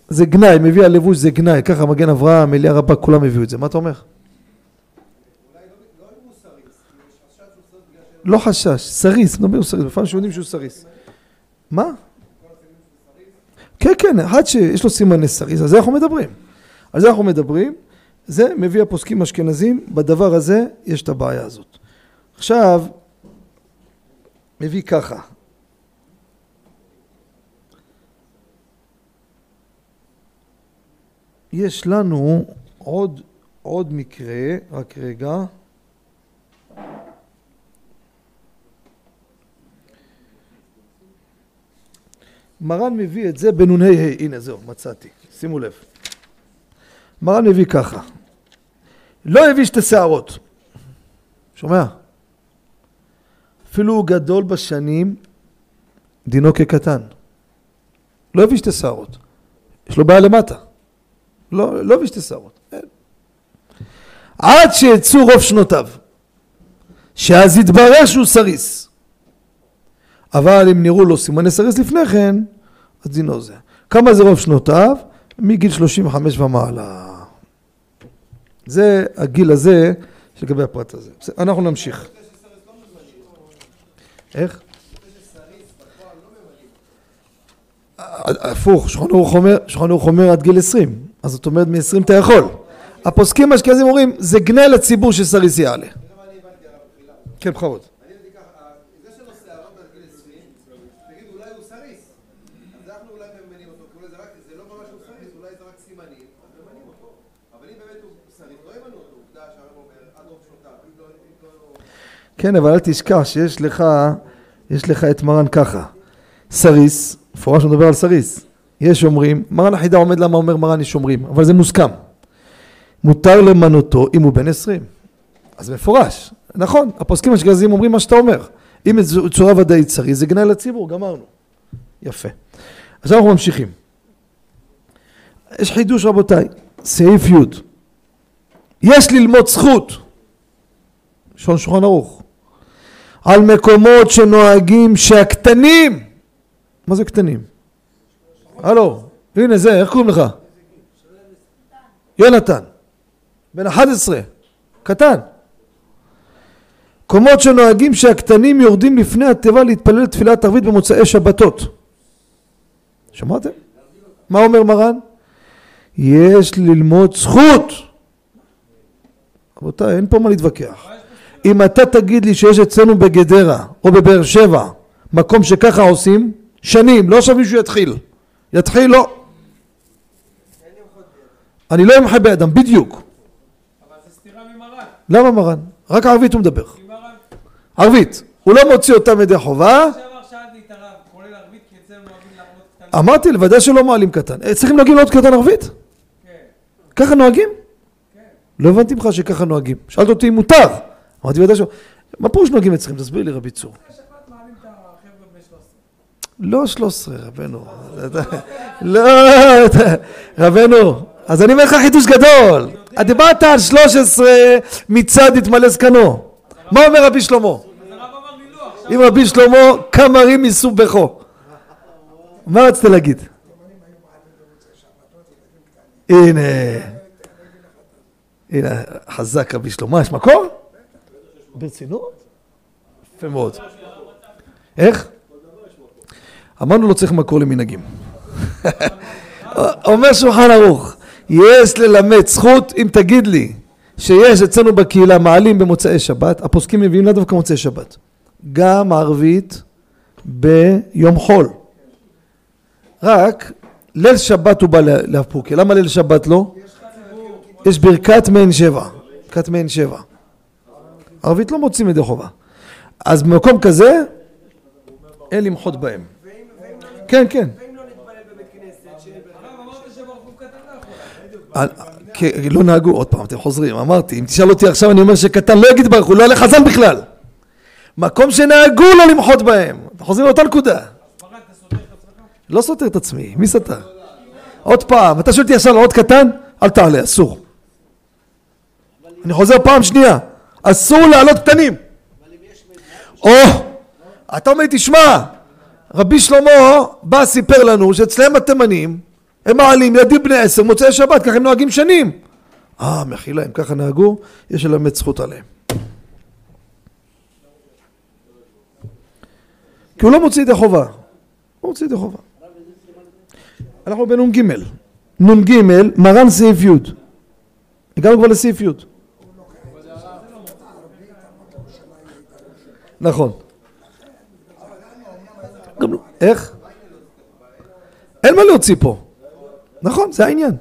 זה גנאי, מביא הלבוש זה גנאי, ככה מגן אברהם, אליה רבה, כולם הביאו את זה, מה אתה אומר? לא חשש סריס חשש, סריס, בפעם שיודעים שהוא סריס. מה? כן, כן, אחד שיש לו סימני סריס, על זה אנחנו מדברים. על זה אנחנו מדברים, זה מביא הפוסקים האשכנזים, בדבר הזה יש את הבעיה הזאת. עכשיו, מביא ככה. יש לנו עוד, עוד מקרה, רק רגע. מרן מביא את זה בנ"ה, הנה זהו, מצאתי, שימו לב. מרן מביא ככה, לא הביא שתי שערות, שומע? אפילו הוא גדול בשנים, דינו כקטן. לא הביא שתי שערות, יש לו בעיה למטה. לא, לא הביא שתי שערות. עד שיצאו רוב שנותיו, שאז יתברר שהוא סריס. אבל אם נראו לו סימני סריס לפני כן, אז דינו זה. כמה זה רוב שנותיו? מגיל 35 ומעלה. זה הגיל הזה לגבי הפרט הזה. אנחנו נמשיך. איך? הפוך, שולחן ערוך אומר, עד גיל 20, אז זאת אומרת מ-20 אתה יכול. הפוסקים האשכנזים אומרים, זה גנה לציבור שסריס יעלה. כן, בכבוד. אני הבנתי ככה, זה שלו שערות עד גיל 20, תגיד אולי הוא סריס. אז אנחנו אולי ממנים אותו, כי אולי זה רק- זה לא ממש הוא סריס, אולי זה רק סימנים, אז ממנים אותו. אבל אם באמת הוא סריס, לא ימנו אותו, עובדה שהרב אומר, עד רוב שנותיו, אם לא... אם לא- כן, אבל אל תשכח שיש לך, יש לך את מרן ככה. סריס, מפורש מדבר על סריס. יש אומרים, מרן החידה עומד למה אומר מרן יש אומרים, אבל זה מוסכם. מותר למנותו אם הוא בן עשרים. אז מפורש. נכון, הפוסקים האשכנזים אומרים מה שאתה אומר. אם זו צורה ודאית סריס, זה גנאי לציבור, גמרנו. יפה. עכשיו אנחנו ממשיכים. יש חידוש רבותיי, סעיף י' יש ללמוד זכות, לשון שולחן ערוך, על מקומות שנוהגים שהקטנים, מה זה קטנים? הלו, הנה זה, איך קוראים לך? יונתן, בן 11, קטן. מקומות שנוהגים שהקטנים יורדים לפני התיבה להתפלל תפילת ערבית במוצאי שבתות. שמעתם? מה אומר מרן? יש ללמוד זכות. רבותיי, אין פה מה להתווכח. אם אתה תגיד לי שיש אצלנו בגדרה או בבאר שבע מקום שככה עושים, שנים, לא עכשיו מישהו יתחיל. יתחיל לא. אני לא אמחה בידם, בדיוק. אבל זה סתירה ממרן. למה מרן? רק ערבית הוא מדבר. ערבית. הוא לא מוציא אותם ידי חובה. אמרתי, לוודא שלא מעלים קטן. אה, צריכים נוהגים לעוד קטן ערבית? כן, ככה נוהגים? כן. לא הבנתי ממך שככה נוהגים. שאלת אותי אם מותר. אמרתי, ודאי שלא. מה פירוש נוהגים אצלכם? תסביר לי רבי צור. בשבת מעלים את החבר'ה בני 13. לא 13, רבנו. לא, רבנו. אז אני אומר לך חידוש גדול. דיברת על 13 מצד יתמלא זקנו. מה אומר רבי שלמה? לא, אם רבי שלמה כמרים מסובכו. מה רצית להגיד? הנה. הנה, חזק רבי שלמה. יש מקור? ברצינות? יפה מאוד. איך? אמרנו לא צריך מקור למנהגים. אומר שולחן ערוך, יש ללמד זכות אם תגיד לי שיש אצלנו בקהילה מעלים במוצאי שבת, הפוסקים מביאים לאו דווקא מוצאי שבת, גם ערבית ביום חול. רק ליל שבת הוא בא להפוקיה, למה ליל שבת לא? יש ברכת מעין שבע, ברכת מעין שבע. ערבית לא מוצאים ידי חובה. אז במקום כזה, אין למחות בהם. לא- כן, כן. לא נהגו, עוד פעם, אתם חוזרים, אמרתי, אם תשאל אותי עכשיו, אני אומר שקטן לא יגיד ברך, הוא לא יעלה חזן בכלל. מקום שנהגו לא למחות בהם. חוזרים לאותה נקודה. לא סותר את עצמי, מי סותר? עוד פעם, אתה שואל אותי עכשיו עוד קטן? אל תעלה, אסור. אני חוזר פעם שנייה, אסור לעלות קטנים. או, אתה אומר לי, תשמע, רבי שלמה בא, סיפר לנו שאצלם התימנים, הם מעלים ילדים בני עשר, מוצאי שבת, ככה הם נוהגים שנים. אה, מחילה, אם ככה נהגו, יש ללמד זכות עליהם. כי הוא לא מוציא ידי חובה. הוא מוציא ידי חובה. אנחנו בנ"ג. נ"ג, מרן סעיף י'. הגענו כבר לסעיף י'. נכון. גם לא- איך? אין מה להוציא פה. נכון, זה העניין.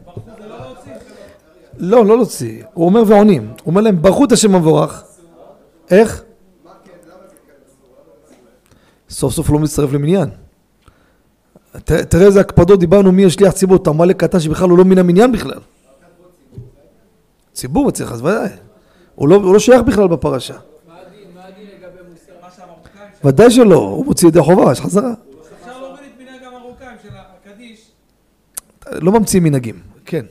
לא, לא להוציא. הוא אומר ועונים. הוא אומר להם, ברכו את השם המבורך. איך? סוף סוף לא מצטרף למניין. תראה איזה הקפדות דיברנו מי השליח ציבור, אתה עמלק קטן שבכלל הוא לא מן המניין בכלל. ציבור צריך, אז ודאי. לא, הוא לא שייך בכלל בפרשה. ודאי שלא, הוא מוציא ידי חובה, יש חזרה. אפשר להוריד את מנהג המרוקאים של הקדיש. לא ממציאים מנהגים, כן.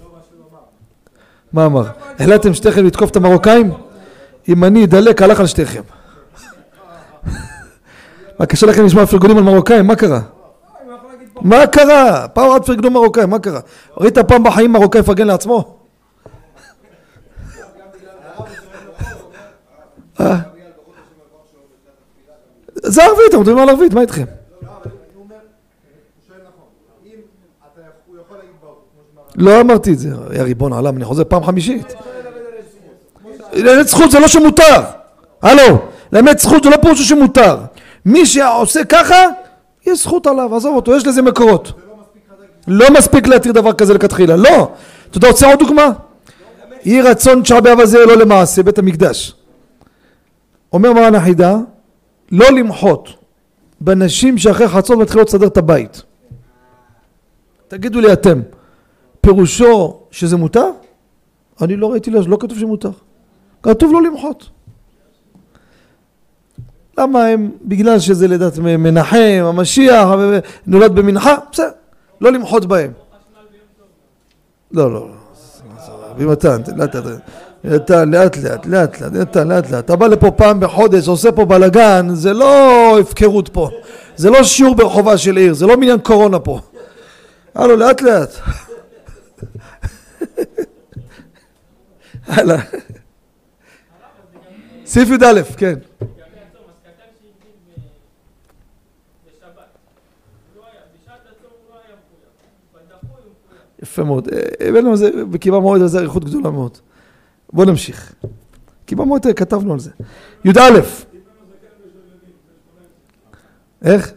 מה אמר? החלטתם שתיכם לתקוף את המרוקאים? אם אני אדלק, הלך על שתיכם. מה, קשה לכם לשמוע פרגונים על מרוקאים? מה קרה? מה קרה? פעם רק פרגנו מרוקאים, מה קרה? ראית פעם בחיים מרוקאי מפרגן לעצמו? זה ערבית, אתם מדברים על ערבית, מה איתכם? לא, לא אמרתי את זה, יא ריבון עולם, אני חוזר פעם חמישית. לאמת זכות זה לא שמותר. הלו, לאמת זכות זה לא פירושו שמותר. מי שעושה ככה, יש זכות עליו, עזוב אותו, יש לזה מקורות. לא מספיק להתיר דבר כזה לכתחילה, לא. אתה יודע, רוצה עוד דוגמה? יהי רצון תשעה באב הזה לא למעשה, בית המקדש. אומר מרן החידה, לא למחות בנשים שאחרי חצות מתחילות לסדר את הבית. תגידו לי אתם, פירושו שזה מותר? אני לא ראיתי, לא כתוב שמותר. כתוב לא למחות. למה הם, בגלל שזה לידת מנחם, המשיח, נולד במנחה, בסדר, לא למחות בהם. לא, לא, לא. רבי מתן, לאט לאט, לאט לאט, לאט נתן, לאט לאט. אתה בא לפה פעם בחודש, עושה פה בלאגן, זה לא הפקרות פה. זה לא שיעור ברחובה של עיר, זה לא מניין קורונה פה. הלו, לאט לאט. הלאה. סעיף י"א, כן. יפה מאוד. אה, הבאנו על זה, בקיבה מועד הזה אריכות גדולה מאוד. בואו נמשיך. קיבה מועד אה, כתבנו על זה. י"א. איך?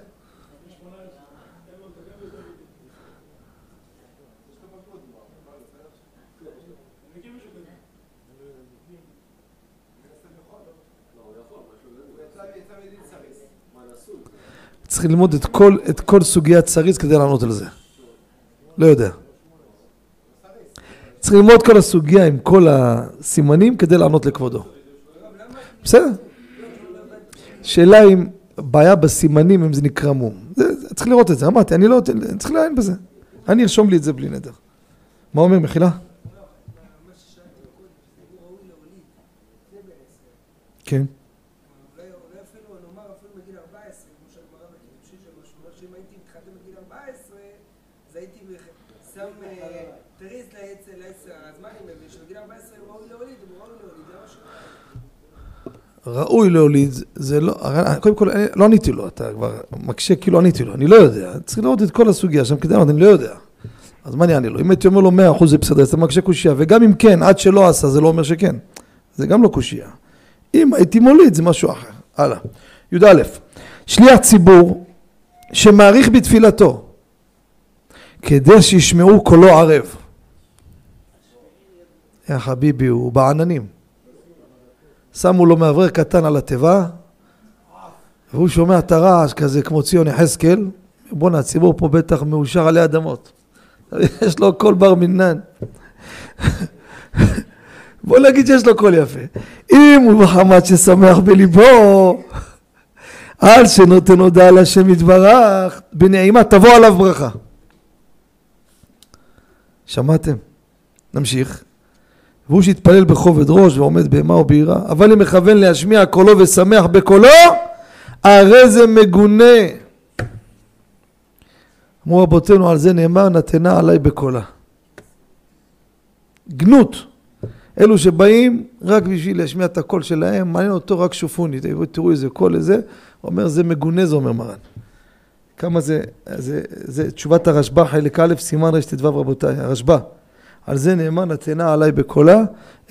צריך ללמוד את כל, את כל סוגיית סריס כדי לענות על זה. לא יודע. צריך ללמוד כל הסוגיה עם כל הסימנים כדי לענות לכבודו. בסדר. שאלה אם בעיה בסימנים אם זה נקרא מום. צריך לראות את זה, אמרתי, אני לא, צריך לעיין בזה. אני ארשום לי את זה בלי נדר. מה אומר מחילה? כן. אולי אולי אפילו נאמר אפילו בגיל 14, כמו שהגמרא בקידושין שלו, שהוא אומר שאם הייתי מתחתן בגיל 14, אז הייתי מח- שם אה, תריס לעץ לעץ הזמנים, ושבגיל 14 הוא ראוי להוליד, הוא ראוי להוליד, זה מה שהוא ראוי להוליד, זה לא, קודם כל, אני- לא עניתי לו, אתה כבר מקשה כאילו עניתי לו, אני לא יודע, צריך לראות את כל הסוגיה שם כדי לענות, אני לא יודע. אז מה אני אענה לו? אם הייתי אומר לו 100% זה בסדר, אז אתה מקשה קושייה, וגם אם כן, עד שלא עשה, זה לא אומר שכן. זה גם לא קושייה. אם הייתי מוליד, זה משהו אחר. הלאה. י"א, שליח ציבור שמעריך בתפילתו, כדי שישמעו קולו ערב. יא חביבי, הוא בעננים. שמו לו מאוורר קטן על התיבה, והוא שומע את הרעש כזה כמו ציון יחזקאל, בואנה, הציבור פה בטח מאושר עלי אדמות. יש לו קול בר מינן. בוא נגיד שיש לו קול יפה. אם הוא מחמת ששמח בליבו, על שנותן הודעה להשם יתברך, בנעימה תבוא עליו ברכה. שמעתם? נמשיך. והוא שהתפלל בכובד ראש ועומד באימה וביראה, אבל אם מכוון להשמיע קולו ושמח בקולו, הרי זה מגונה. אמרו רבותינו, על זה נאמר, נתנה עליי בקולה. גנות. אלו שבאים רק בשביל להשמיע את הקול שלהם, מעניין אותו רק שופוני, תראו איזה קול איזה, אומר זה מגונה זה אומר מרן. כמה זה, זה, זה תשובת הרשב"א, חלק א', סימן רט"ו רבותיי, הרשב"א. על זה נאמר נתנה עליי בקולה,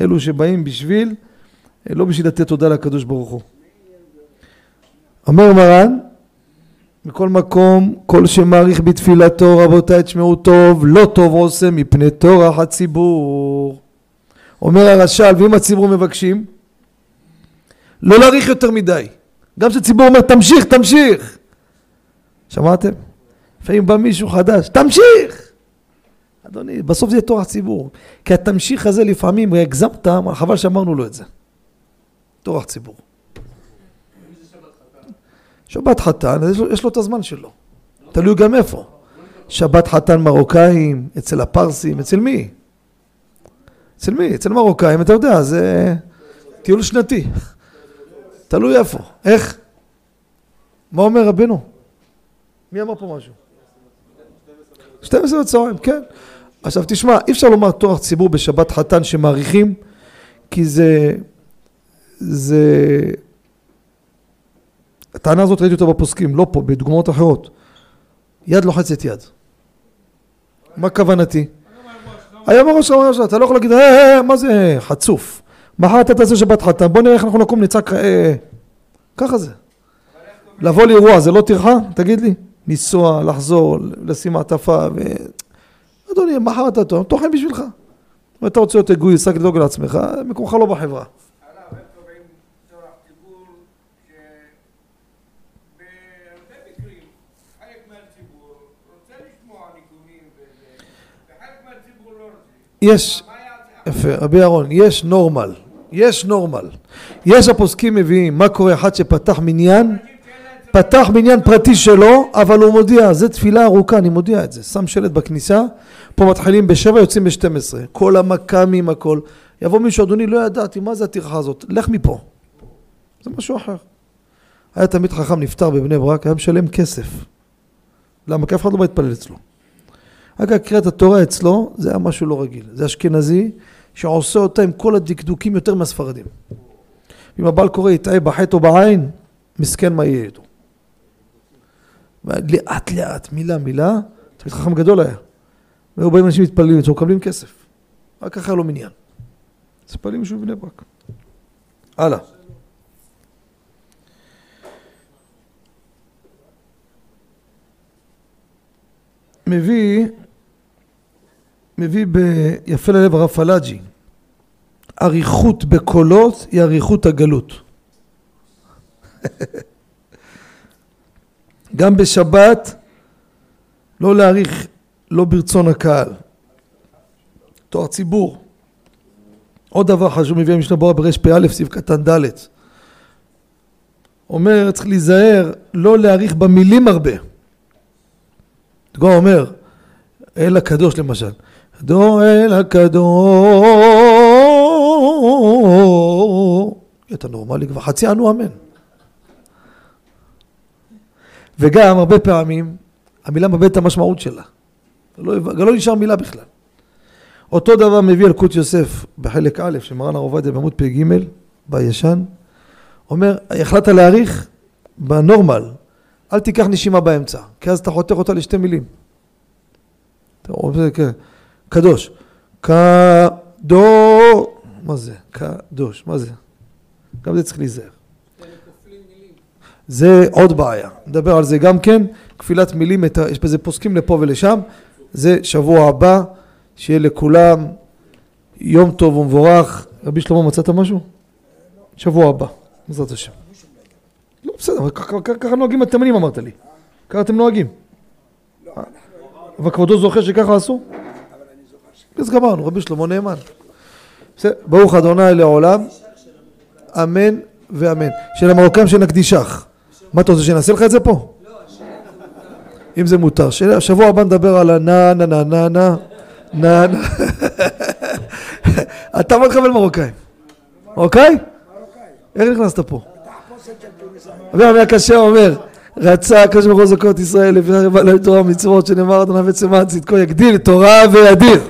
אלו שבאים בשביל, לא בשביל לתת תודה לקדוש ברוך הוא. אומר מרן, מכל מקום, כל שמעריך בתפילתו, רבותיי תשמעו טוב, לא טוב עושה מפני טורח הציבור. אומר הרש"ל, ואם הציבור מבקשים, לא להאריך יותר מדי. גם כשהציבור אומר תמשיך, תמשיך. שמעתם? לפעמים בא מישהו חדש, תמשיך! אדוני, בסוף זה יהיה טורח ציבור. כי התמשיך הזה לפעמים, הגזמת, חבל שאמרנו לו את זה. טורח ציבור. שבת חתן, יש לו, יש לו את הזמן שלו. תלוי גם איפה. שבת חתן מרוקאים, אצל הפרסים, אצל מי? אצל מי? אצל מרוקאים, אתה יודע, זה טיול שנתי. תלוי איפה. איך? מה אומר רבנו? מי אמר פה משהו? 12 בצהריים, כן. עכשיו תשמע, אי אפשר לומר טורח ציבור בשבת חתן שמעריכים, כי זה... זה... הטענה הזאת ראיתי אותה בפוסקים, לא פה, בדוגמאות אחרות. יד לוחצת יד. מה כוונתי? היום הראש אמר שאתה לא יכול להגיד, אה, אה, מה זה חצוף. מחר אתה תעשה שבת חתן, בוא נראה איך אנחנו נקום נצעק, אה, ככה זה. לבוא לאירוע זה לא טרחה? תגיד לי. לנסוע, לחזור, לשים מעטפה ו... אדוני, מחר אתה טוב, טוחן בשבילך. אם אתה רוצה להיות אגואיסט, רק לדאוג לעצמך, מקומך לא בחברה. לא. יש? יפה, רבי אהרון, יש נורמל, יש נורמל. יש הפוסקים מביאים, מה קורה אחד שפתח מניין, פתח מניין פרטי שלו, אבל הוא מודיע, זה תפילה ארוכה, אני מודיע את זה. שם שלט בכניסה, פה מתחילים בשבע, יוצאים בשתים עשרה. כל המכ"מים, הכל. יבוא מישהו, אדוני, לא ידעתי, מה זה הטרחה הזאת? לך מפה. זה משהו אחר. היה תמיד חכם נפטר בבני ברק, היה משלם כסף. למה? כי אף אחד לא בא להתפלל אצלו. אגב, קריאת התורה אצלו, זה היה משהו לא רגיל. זה אשכנזי שעושה אותה עם כל הדקדוקים יותר מהספרדים. אם הבעל קורא יטעה בחטא או בעין, מסכן מה יהיה איתו. לאט לאט, מילה מילה, תמיד חכם גדול היה. והיו באים אנשים מתפללים אצלו, מקבלים כסף. רק היה לו מניין. מתפללים מישהו בבני ברק. הלאה. מביא, מביא ביפה ללב הרב פלאג'י, אריכות בקולות היא אריכות הגלות. גם בשבת לא להאריך לא ברצון הקהל. תואר ציבור. עוד דבר חשוב מביא המשנה ברורה ברש פ"א סעיף קטן ד' אומר צריך להיזהר לא להאריך במילים הרבה. דגו אומר אל הקדוש למשל דו אל הקדוש אתה נורמלי כבר חצי ענו אמן וגם הרבה פעמים המילה מאבדת את המשמעות שלה. לא, לא נשאר מילה בכלל. אותו דבר מביא אלקוט יוסף בחלק א' של מרן הרב עובדיה בעמוד פ"ג בישן. אומר, החלטת להאריך בנורמל, אל תיקח נשימה באמצע, כי אז אתה חותך אותה לשתי מילים. קדוש. קדוש. מה זה? קדוש. מה זה? גם זה צריך להיזהר. זה עוד בעיה, נדבר על זה גם כן, כפילת מילים, יש בזה פוסקים לפה ולשם, זה שבוע הבא, שיהיה לכולם יום טוב ומבורך. רבי שלמה מצאת משהו? שבוע הבא, בעזרת השם. לא בסדר, ככה נוהגים התימנים אמרת לי, ככה אתם נוהגים. אבל כבודו זוכר שככה עשו? אז גמרנו, רבי שלמה נאמן. בסדר, ברוך אדוני לעולם, אמן ואמן. של המרוקאים שנקדישך. מה אתה רוצה, שנעשה לך את זה פה? אם זה מותר. שבוע הבא נדבר על הנה נה נה נה נה נה נה אתה מה תקבל מרוקאי? מרוקאי? איך נכנסת פה? רבי עמי הקשה אומר, רצה הקדוש ברוך הוא זכות ישראל לפני בעלי תורה ומצוות שנאמר אדוני וצמא צדקו יגדיל תורה וידיר.